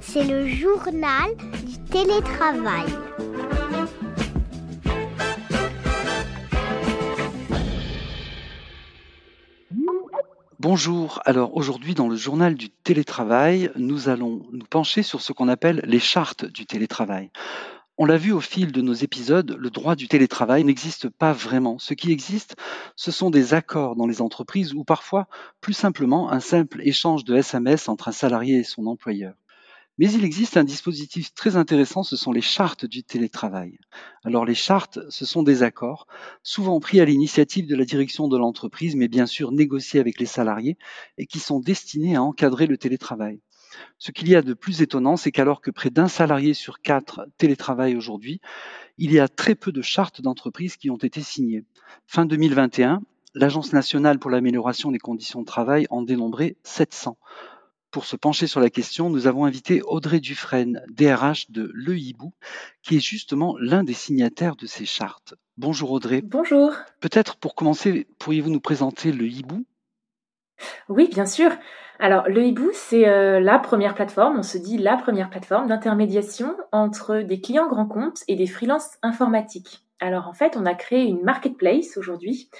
C'est le journal du télétravail. Bonjour, alors aujourd'hui dans le journal du télétravail, nous allons nous pencher sur ce qu'on appelle les chartes du télétravail. On l'a vu au fil de nos épisodes, le droit du télétravail n'existe pas vraiment. Ce qui existe, ce sont des accords dans les entreprises ou parfois, plus simplement, un simple échange de SMS entre un salarié et son employeur. Mais il existe un dispositif très intéressant, ce sont les chartes du télétravail. Alors les chartes, ce sont des accords, souvent pris à l'initiative de la direction de l'entreprise, mais bien sûr négociés avec les salariés, et qui sont destinés à encadrer le télétravail. Ce qu'il y a de plus étonnant, c'est qu'alors que près d'un salarié sur quatre télétravaille aujourd'hui, il y a très peu de chartes d'entreprise qui ont été signées. Fin 2021, l'Agence nationale pour l'amélioration des conditions de travail en dénombrait 700. Pour se pencher sur la question, nous avons invité Audrey Dufresne, DRH de Le Hibou, qui est justement l'un des signataires de ces chartes. Bonjour Audrey. Bonjour. Peut-être pour commencer, pourriez-vous nous présenter Le Hibou? Oui, bien sûr. Alors, le hibou, c'est euh, la première plateforme, on se dit la première plateforme d'intermédiation entre des clients grands comptes et des freelances informatiques. Alors en fait, on a créé une marketplace aujourd'hui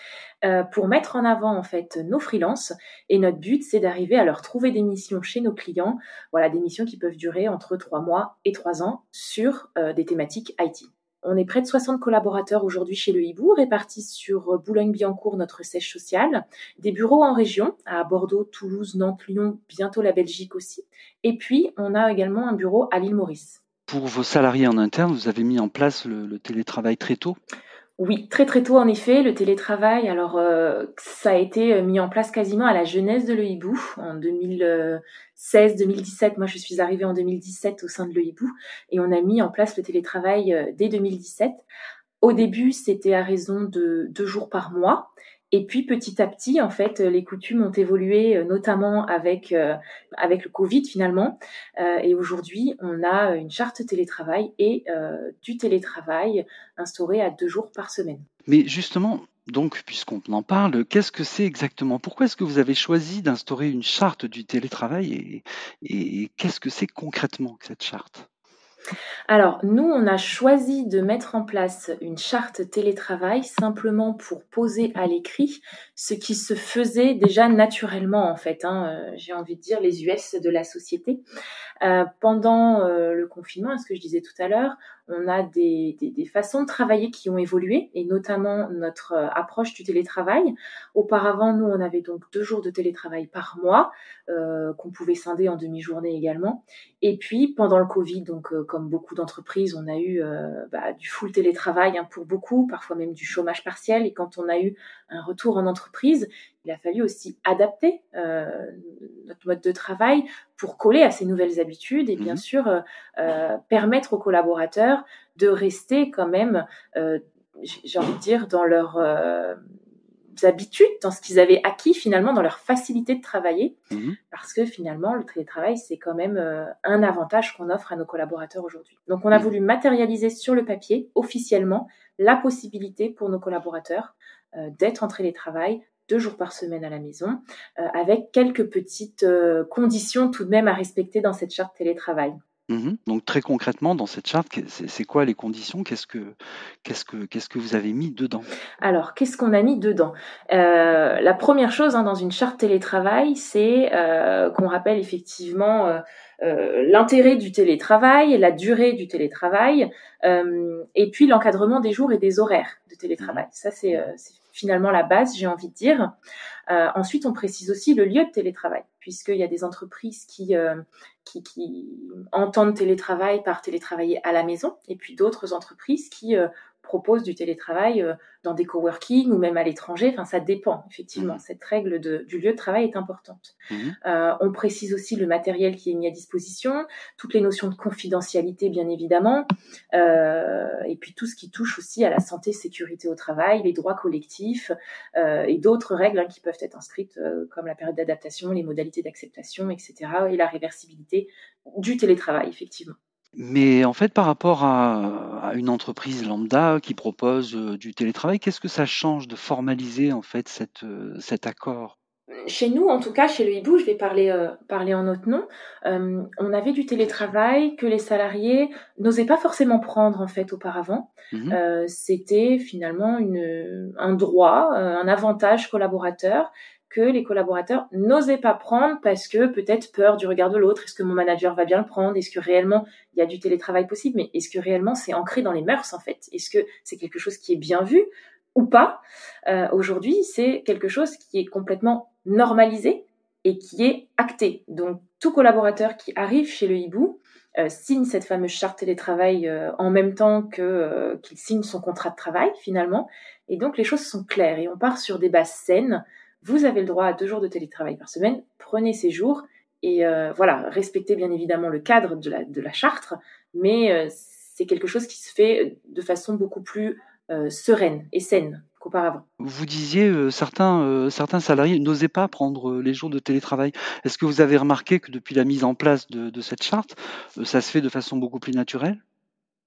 euh, pour mettre en avant en fait nos freelances et notre but c'est d'arriver à leur trouver des missions chez nos clients, voilà des missions qui peuvent durer entre trois mois et trois ans sur euh, des thématiques IT. On est près de 60 collaborateurs aujourd'hui chez le Hibou, répartis sur euh, Boulogne-Billancourt, notre siège social, des bureaux en région, à Bordeaux, Toulouse, Nantes, Lyon, bientôt la Belgique aussi. Et puis, on a également un bureau à l'île Maurice. Pour vos salariés en interne, vous avez mis en place le, télétravail très tôt? Oui, très très tôt en effet, le télétravail. Alors, euh, ça a été euh, mis en place quasiment à la jeunesse de l'EIBou en 2016-2017. Moi, je suis arrivée en 2017 au sein de l'EIBou et on a mis en place le télétravail euh, dès 2017. Au début, c'était à raison de deux jours par mois. Et puis petit à petit, en fait, les coutumes ont évolué, euh, notamment avec euh, avec le Covid finalement. Euh, et aujourd'hui, on a une charte télétravail et du télétravail instauré à deux jours par semaine. Mais justement, donc, puisqu'on en parle, qu'est-ce que c'est exactement? Pourquoi est-ce que vous avez choisi d'instaurer une charte du télétravail et qu'est-ce que c'est concrètement cette charte? Alors, nous, on a choisi de mettre en place une charte télétravail simplement pour poser à l'écrit ce qui se faisait déjà naturellement, en fait. Hein, euh, j'ai envie de dire les US de la société. Euh, pendant euh, le confinement, ce que je disais tout à l'heure, on a des, des, façons de travailler qui ont évolué, et notamment notre euh, approche du télétravail. Auparavant, nous, on avait donc deux jours de télétravail par mois, euh, qu'on pouvait scinder en demi-journée également. Et puis, pendant le Covid, donc euh, comme beaucoup d'entreprises, on a eu bah, du full télétravail hein, pour beaucoup, parfois même du chômage partiel. Et quand on a eu un retour en entreprise, il a fallu aussi adapter euh, notre mode de travail pour coller à ces nouvelles habitudes et bien mhm. sûr euh, euh, permettre aux collaborateurs de rester quand même, j'ai envie de dire, dans leurs habitudes, dans ce qu'ils avaient acquis finalement, dans leur facilité de travailler, mhm. parce que finalement le télétravail c'est quand même un avantage qu'on offre à nos collaborateurs aujourd'hui. Donc on a mhm. voulu matérialiser sur le papier officiellement la possibilité pour nos collaborateurs d'être en télétravail deux jours par semaine à la maison, euh, avec quelques petites euh, conditions tout de même à respecter dans cette charte télétravail. Mmh Donc très concrètement, dans cette charte, c'est quoi les conditions? Qu'est-ce que qu'est-ce que qu'est-ce que vous avez mis dedans? Alors, qu'est-ce qu'on a mis dedans? Euh, La première chose hein, dans une charte télétravail, c'est qu'on rappelle effectivement l'intérêt du télétravail, la durée du télétravail, et puis l'encadrement des jours et des horaires de télétravail. Mmh Ça, c'est finalement la base, j'ai envie de dire. Euh, ensuite, on précise aussi le lieu de télétravail, puisqu'il y a des entreprises qui, euh, entendent télétravail par télétravailler à la maison, et puis d'autres entreprises qui euh, propose du télétravail euh, dans des coworking ou même à l'étranger. Enfin, ça dépend, effectivement. Mmh. Cette règle du lieu de travail est importante. Mmh. Euh, on précise aussi le matériel qui est mis à disposition, toutes les notions de confidentialité, bien évidemment, euh, et puis tout ce qui touche aussi à la santé, sécurité au travail, les droits collectifs et d'autres règles hein, qui peuvent être inscrites, comme la période d'adaptation, les modalités d'acceptation, etc., et la réversibilité du télétravail, effectivement. Mais en fait, par rapport à, une entreprise lambda qui propose euh, du télétravail, qu'est-ce que ça change de formaliser en fait cette, euh, cet accord? Chez nous, en tout cas, chez le hibou, je vais parler, euh, parler en notre nom, on avait du télétravail que les salariés n'osaient pas forcément prendre en fait auparavant. Mhm. C'était finalement une, un droit, un avantage collaborateur que les collaborateurs n'osaient pas prendre parce que peut-être peur du regard de l'autre. Est-ce que mon manager va bien le prendre? Est-ce que réellement il y a du télétravail possible? Mais est-ce que réellement c'est ancré dans les mœurs en fait? Est-ce que c'est quelque chose qui est bien vu ou pas? Euh, Aujourd'hui, c'est quelque chose qui est complètement normalisé et qui est acté. Donc tout collaborateur qui arrive chez le hibou euh, signe cette fameuse charte télétravail euh, en même temps que euh, qu'il signe son contrat de travail finalement. Et donc les choses sont claires et on part sur des bases saines. Vous avez le droit à deux jours de télétravail par semaine. Prenez ces jours et euh, voilà, respectez bien évidemment le cadre de la, charte, mais euh, c'est quelque chose qui se fait de façon beaucoup plus euh, sereine et saine qu'auparavant. Vous disiez euh, certains, euh, salariés n'osaient pas prendre euh, les jours de télétravail. Est-ce que vous avez remarqué que depuis la mise en place de, cette charte, euh, ça se fait de façon beaucoup plus naturelle?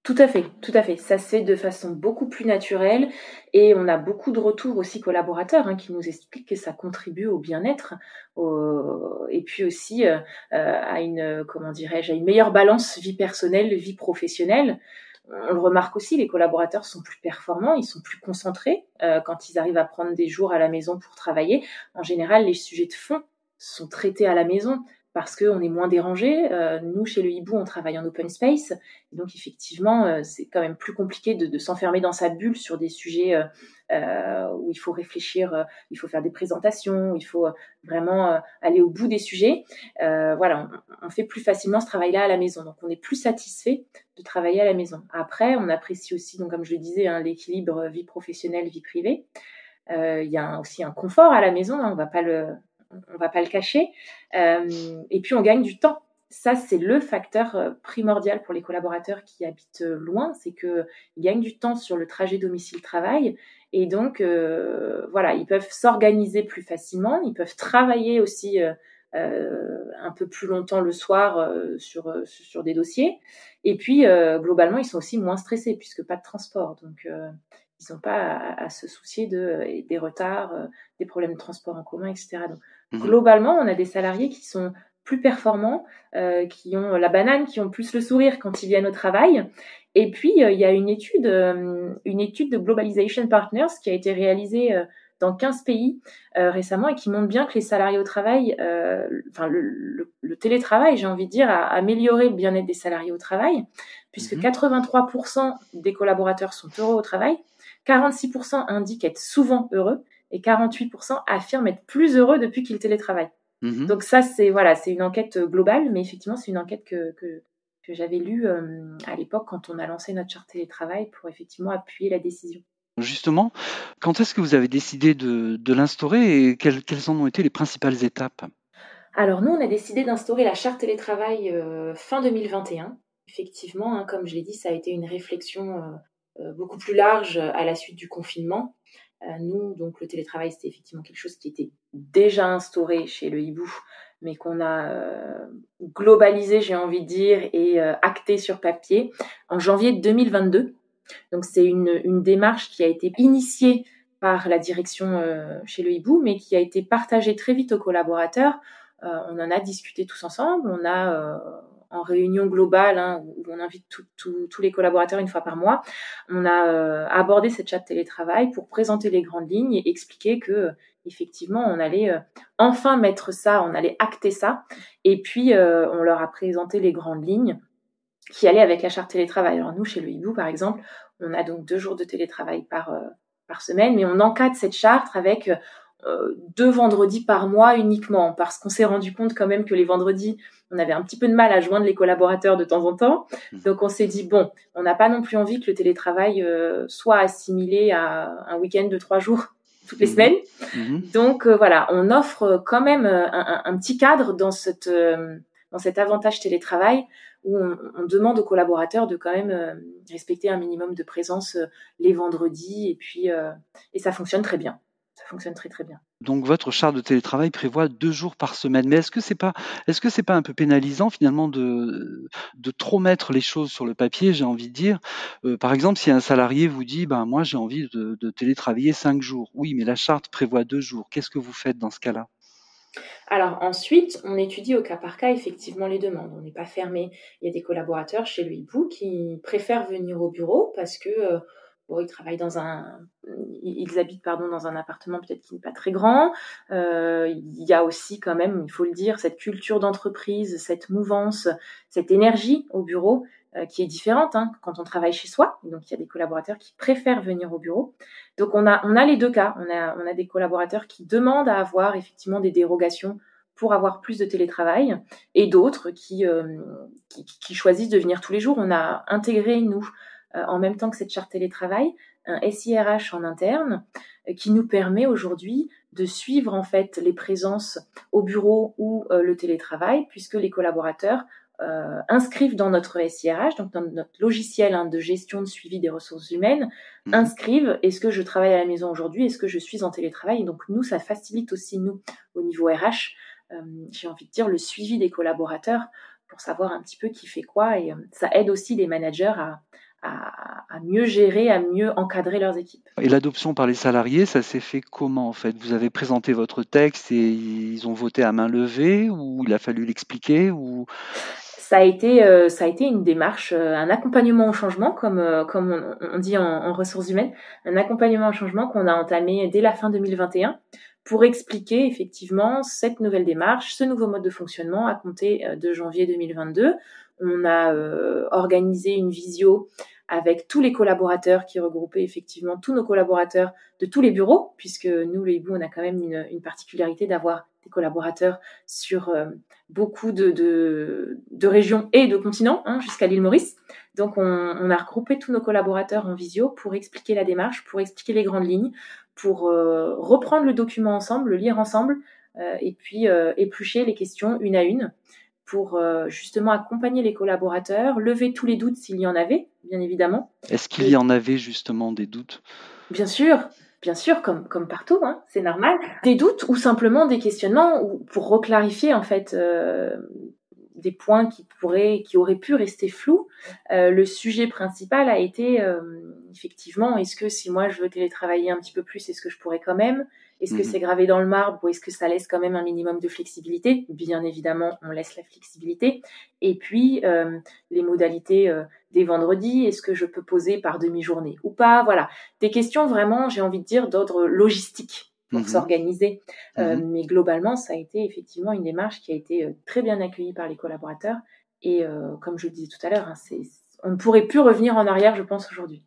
Tout à fait, tout à fait. Ça se fait de façon beaucoup plus naturelle et on a beaucoup de retours aussi collaborateurs hein, qui nous expliquent que ça contribue au bien-être et puis aussi euh, euh, à une comment dirais-je à une meilleure balance vie personnelle vie professionnelle. On le remarque aussi, les collaborateurs sont plus performants, ils sont plus concentrés euh, quand ils arrivent à prendre des jours à la maison pour travailler. En général, les sujets de fond sont traités à la maison parce qu'on est moins dérangé. Euh, nous, chez le Hibou, on travaille en open space. Donc, effectivement, euh, c'est quand même plus compliqué de, s'enfermer dans sa bulle sur des sujets euh, où il faut réfléchir, il faut faire des présentations, il faut vraiment aller au bout des sujets. Voilà, on, fait plus facilement ce travail-là à la maison. Donc, on est plus satisfait de travailler à la maison. Après, on apprécie aussi, donc comme je le disais, hein, l'équilibre vie professionnelle, vie privée. Il y a aussi un confort à la maison, hein, on va pas le, on va pas le cacher. Euh, et puis on gagne du temps. Ça, c'est le facteur euh, primordial pour les collaborateurs qui habitent euh, loin, c'est qu'ils gagnent du temps sur le trajet domicile-travail. Et donc, voilà, ils peuvent s'organiser plus facilement, ils peuvent travailler aussi un peu plus longtemps le soir sur, des dossiers. Et puis, globalement, ils sont aussi moins stressés puisque pas de transport. Donc, ils n'ont pas à, se soucier de, des retards, des problèmes de transport en commun, etc. Donc. Globalement, on a des salariés qui sont plus performants, euh, qui ont la banane, qui ont plus le sourire quand ils viennent au travail. Et puis, euh, il y a une étude, euh, une étude de Globalization Partners qui a été réalisée euh, dans 15 pays euh, récemment et qui montre bien que les salariés au travail, euh, enfin le, le- le télétravail, j'ai envie de dire, a amélioré le bien-être des salariés au travail, puisque Mhm. 83% des collaborateurs sont heureux au travail, 46% indiquent être souvent heureux et 48% affirment être plus heureux depuis qu'ils télétravaillent. Mhm. Donc ça, c'est voilà, c'est une enquête euh, globale, mais effectivement, c'est une enquête que, que, que j'avais lue euh, à l'époque quand on a lancé notre charte télétravail pour effectivement appuyer la décision. Justement, quand est-ce que vous avez décidé de, de l'instaurer et quelles, quelles en ont été les principales étapes? Alors nous, on a décidé d'instaurer la charte télétravail euh, fin 2021. Effectivement, hein, comme je l'ai dit, ça a été une réflexion euh, beaucoup plus large à la suite du confinement. Euh, nous, donc le télétravail, c'était effectivement quelque chose qui était déjà instauré chez le hibou, mais qu'on a euh, globalisé, j'ai envie de dire, et euh, acté sur papier en janvier 2022. Donc c'est une, une démarche qui a été initiée par la direction euh, chez le hibou, mais qui a été partagée très vite aux collaborateurs. Euh, on en a discuté tous ensemble. On a euh, en réunion globale hein, où on invite tous les collaborateurs une fois par mois. On a euh, abordé cette chat télétravail pour présenter les grandes lignes et expliquer que euh, effectivement on allait euh, enfin mettre ça, on allait acter ça. Et puis euh, on leur a présenté les grandes lignes qui allaient avec la charte télétravail. Alors nous, chez le Hibou, par exemple, on a donc deux jours de télétravail par, par semaine, mais on encadre cette charte avec deux vendredis par mois uniquement, parce qu'on s'est rendu compte quand même que les vendredis, on avait un petit peu de mal à joindre les collaborateurs de temps en temps. Donc on s'est dit, bon, on n'a pas non plus envie que le télétravail euh, soit assimilé à un week-end de trois jours toutes les Mhm. semaines. Mhm. Donc euh, voilà, on offre quand même euh, un, un- un petit cadre dans, cette, euh, dans cet avantage télétravail où on, on demande aux collaborateurs de quand même euh, respecter un minimum de présence euh, les vendredis et puis euh, et ça fonctionne très bien. Ça fonctionne très très bien. Donc votre charte de télétravail prévoit deux jours par semaine. Mais est-ce que c'est pas, est-ce que c'est pas un peu pénalisant finalement de, de trop mettre les choses sur le papier, j'ai envie de dire? Euh, par exemple, si un salarié vous dit, ben moi j'ai envie de, de télétravailler cinq jours. Oui, mais la charte prévoit deux jours. Qu'est-ce que vous faites dans ce cas-là? Alors ensuite, on étudie au cas par cas effectivement les demandes. On n'est pas fermé. Il y a des collaborateurs chez le hibou qui préfèrent venir au bureau parce que euh, ils habitent pardon dans un appartement peut-être qui n'est pas très grand. Euh, il y a aussi quand même, il faut le dire, cette culture d'entreprise, cette mouvance, cette énergie au bureau euh, qui est différente hein, quand on travaille chez soi. Donc il y a des collaborateurs qui préfèrent venir au bureau. Donc on a on a les deux cas. On a on a des collaborateurs qui demandent à avoir effectivement des dérogations pour avoir plus de télétravail et d'autres qui, euh, qui, choisissent de venir tous les jours. On a intégré, nous, en même temps que cette charte télétravail, un SIRH en interne euh, qui nous permet aujourd'hui de suivre en fait les présences au bureau ou euh, le télétravail, puisque les collaborateurs inscrivent dans notre SIRH, donc dans notre logiciel hein, de gestion de suivi des ressources humaines, mmh. inscrivent est-ce que je travaille à la maison aujourd'hui, est-ce que je suis en télétravail. Et donc nous, ça facilite aussi nous au niveau RH, j'ai envie de dire le suivi des collaborateurs pour savoir un petit peu qui fait quoi et ça aide aussi les managers à, à, mieux gérer, à mieux encadrer leurs équipes. Et l'adoption par les salariés, ça s'est fait comment en fait? Vous avez présenté votre texte et ils ont voté à main levée ou il a fallu l'expliquer ou ça a été, euh, ça a été une démarche, euh, un accompagnement au changement, comme, euh, comme on, dit en, en, ressources humaines, un accompagnement au changement qu'on a entamé dès la fin 2021 pour expliquer effectivement cette nouvelle démarche, ce nouveau mode de fonctionnement à compter de janvier 2022. On a organisé une visio avec tous les collaborateurs qui regroupaient effectivement tous nos collaborateurs de tous les bureaux, puisque nous, le hibou, on a quand même une, particularité d'avoir des collaborateurs sur euh, beaucoup de, régions et de continents, hein, jusqu'à l'île Maurice. Donc, on, on, a regroupé tous nos collaborateurs en visio pour expliquer la démarche, pour expliquer les grandes lignes, pour euh, reprendre le document ensemble, le lire ensemble, euh, et puis éplucher les questions une à une pour euh, justement accompagner les collaborateurs, lever tous les doutes s'il y en avait, bien évidemment. Est-ce qu'il y en avait justement des doutes? Bien sûr, bien sûr, comme, comme partout, hein, c'est normal. Des doutes ou simplement des questionnements ou pour reclarifier en fait euh, des points qui pourraient, qui auraient pu rester flous. Euh, le sujet principal a été effectivement, est-ce que si moi je veux télétravailler un petit peu plus, est-ce que je pourrais quand même? Est-ce que mhm. c'est gravé dans le marbre ou est-ce que ça laisse quand même un minimum de flexibilité? Bien évidemment, on laisse la flexibilité. Et puis, euh, les modalités euh, des vendredis, est-ce que je peux poser par demi-journée ou pas? Voilà, des questions vraiment, j'ai envie de dire, d'ordre logistique pour mhm. s'organiser. Euh, mhm. mais globalement, ça a été effectivement une démarche qui a été très bien accueillie par les collaborateurs. Et comme je le disais tout à l'heure, hein, on ne pourrait plus revenir en arrière, je pense, aujourd'hui.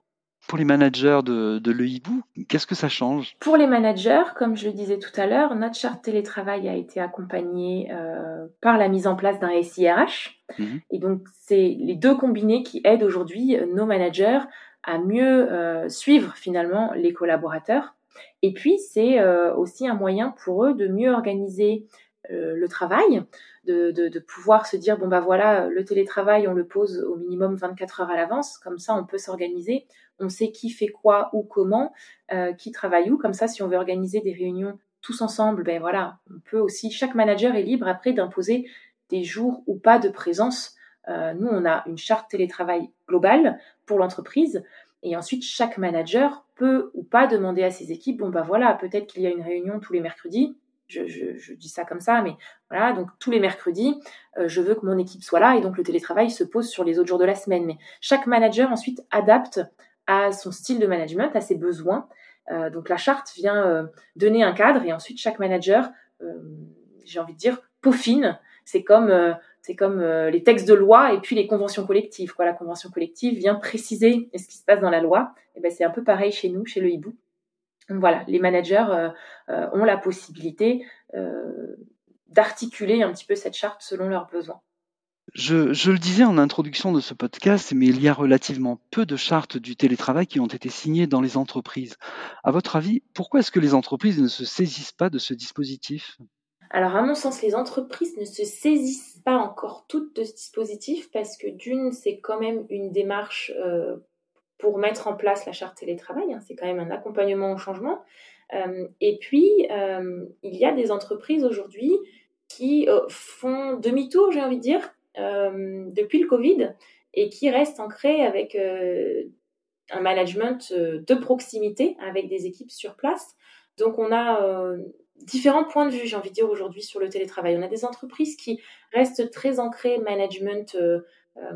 Pour les managers de, de l'EIBU, qu'est-ce que ça change? Pour les managers, comme je le disais tout à l'heure, notre charte télétravail a été accompagnée euh, par la mise en place d'un SIRH. Mhm. Et donc, c'est les deux combinés qui aident aujourd'hui nos managers à mieux euh, suivre finalement les collaborateurs. Et puis, c'est euh, aussi un moyen pour eux de mieux organiser euh, le travail, de, pouvoir se dire bon bah voilà le télétravail on le pose au minimum 24 heures à l'avance. Comme ça on peut s'organiser. On sait qui fait quoi ou comment euh, qui travaille où. Comme ça si on veut organiser des réunions tous ensemble ben voilà on peut aussi chaque manager est libre après d'imposer des jours ou pas de présence. Nous on a une charte télétravail globale pour l'entreprise. Et ensuite chaque manager peut ou pas demander à ses équipes bon bah voilà peut-être qu'il y a une réunion tous les mercredis je, dis ça comme ça, mais voilà, donc tous les mercredis, euh, je veux que mon équipe soit là et donc le télétravail se pose sur les autres jours de la semaine. Mais chaque manager ensuite adapte à son style de management, à ses besoins. Euh, donc la charte vient euh, donner un cadre et ensuite chaque manager, j'ai envie de dire, peaufine. C'est comme c'est comme les textes de loi et puis les conventions collectives. La convention collective vient préciser ce qui se passe dans la loi. Et ben c'est un peu pareil chez nous, chez le hibou voilà, les managers euh, euh, ont la possibilité euh, d'articuler un petit peu cette charte selon leurs besoins. Je, le disais en introduction de ce podcast, mais il y a relativement peu de chartes du télétravail qui ont été signées dans les entreprises. À votre avis, pourquoi est-ce que les entreprises ne se saisissent pas de ce dispositif? Alors, à mon sens, les entreprises ne se saisissent pas encore toutes de ce dispositif parce que d'une, c'est quand même une démarche pour mettre en place la charte télétravail. Hein, c'est quand même un accompagnement au changement. Euh, et puis, euh, il y a des entreprises aujourd'hui qui euh, font demi-tour, j'ai envie de dire, depuis le Covid et qui restent ancrées avec un management de proximité avec des équipes sur place. Donc, on a différents points de vue, j'ai envie de dire, aujourd'hui sur le télétravail. On a des entreprises qui restent très ancrées management euh,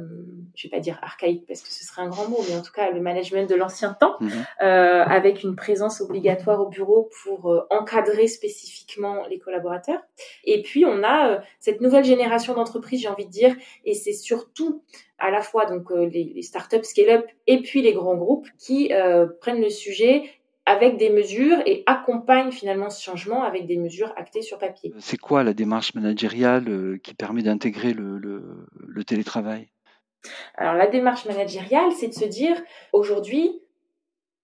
je vais pas dire archaïque parce que ce serait un grand mot, mais en tout cas le management de l'ancien temps, mhm. euh, avec une présence obligatoire au bureau pour euh, encadrer spécifiquement les collaborateurs. Et puis on a euh, cette nouvelle génération d'entreprises, j'ai envie de dire, et c'est surtout à la fois donc les, les startups scale-up et puis les grands groupes qui prennent le sujet avec des mesures et accompagnent finalement ce changement avec des mesures actées sur papier. C'est quoi la démarche managériale qui permet d'intégrer le, le télétravail? Alors la démarche managériale, c'est de se dire aujourd'hui,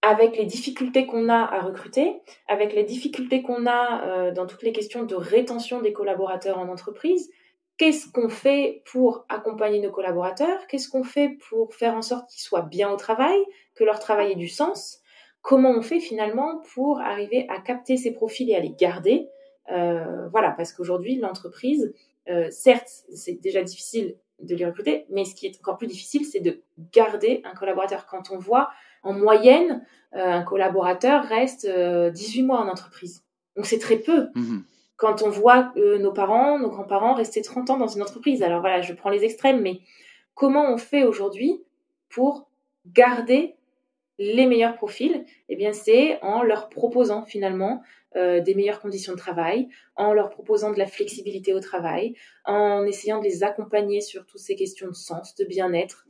avec les difficultés qu'on a à recruter, avec les difficultés qu'on a euh, dans toutes les questions de rétention des collaborateurs en entreprise, qu'est-ce qu'on fait pour accompagner nos collaborateurs? Qu'est-ce qu'on fait pour faire en sorte qu'ils soient bien au travail, que leur travail ait du sens? Comment on fait finalement pour arriver à capter ces profils et à les garder euh, Voilà, parce qu'aujourd'hui, l'entreprise, euh, certes, c'est déjà difficile de les recruter. Mais ce qui est encore plus difficile, c'est de garder un collaborateur. Quand on voit, en moyenne, euh, un collaborateur reste 18 euh, mois en entreprise. Donc c'est très peu. Mhm. Quand on voit euh, nos parents, nos grands-parents rester 30 ans dans une entreprise. Alors voilà, je prends les extrêmes, mais comment on fait aujourd'hui pour garder les meilleurs profils Eh bien, c'est en leur proposant finalement euh, des meilleures conditions de travail, en leur proposant de la flexibilité au travail, en essayant de les accompagner sur toutes ces questions de sens, de bien-être,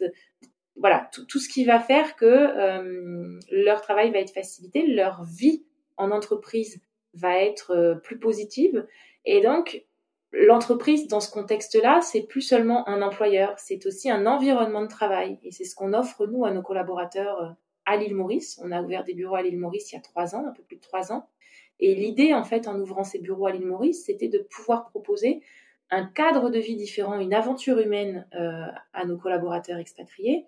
voilà, tout, ce qui va faire que euh, leur travail va être facilité, leur vie en entreprise va être euh, plus positive. Et donc, l'entreprise, dans ce contexte-là, c'est plus seulement un employeur, c'est aussi un environnement de travail. Et c'est ce qu'on offre, nous, à nos collaborateurs à l'île Maurice. On a ouvert des bureaux à l'île Maurice il y a trois ans, un peu plus de trois ans. Et l'idée, en fait, en ouvrant ces bureaux à l'île Maurice, c'était de pouvoir proposer un cadre de vie différent, une aventure humaine euh, à nos collaborateurs expatriés,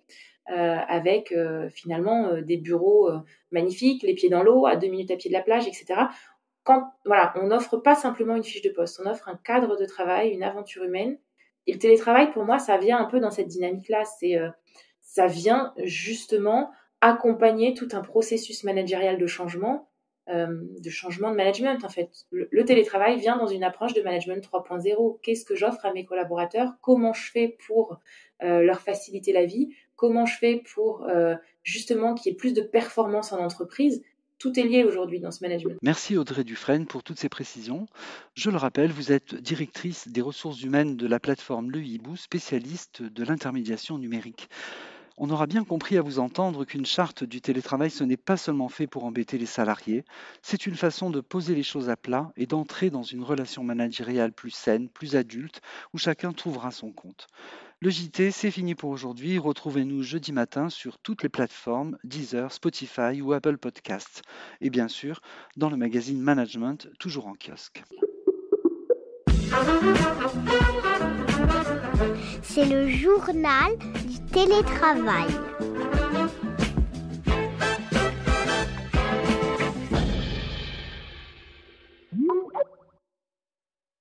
euh, avec euh, finalement des bureaux magnifiques, les pieds dans l'eau, à deux minutes à pied de la plage, etc. Quand, voilà, on n'offre pas simplement une fiche de poste, on offre un cadre de travail, une aventure humaine. Et le télétravail, pour moi, ça vient un peu dans cette dynamique-là. C'est, ça vient justement accompagner tout un processus managérial de changement euh, de changement de management en fait. Le, télétravail vient dans une approche de management 3.0. Qu'est-ce que j'offre à mes collaborateurs? Comment je fais pour euh, leur faciliter la vie? Comment je fais pour euh, justement qu'il y ait plus de performance en entreprise? Tout est lié aujourd'hui dans ce management. Merci Audrey Dufresne pour toutes ces précisions. Je le rappelle, vous êtes directrice des ressources humaines de la plateforme Le Hibou, spécialiste de l'intermédiation numérique. On aura bien compris à vous entendre qu'une charte du télétravail, ce n'est pas seulement fait pour embêter les salariés, c'est une façon de poser les choses à plat et d'entrer dans une relation managériale plus saine, plus adulte, où chacun trouvera son compte. Le JT, c'est fini pour aujourd'hui. Retrouvez-nous jeudi matin sur toutes les plateformes Deezer, Spotify ou Apple Podcasts. Et bien sûr, dans le magazine Management, toujours en kiosque. C'est le journal du télétravail.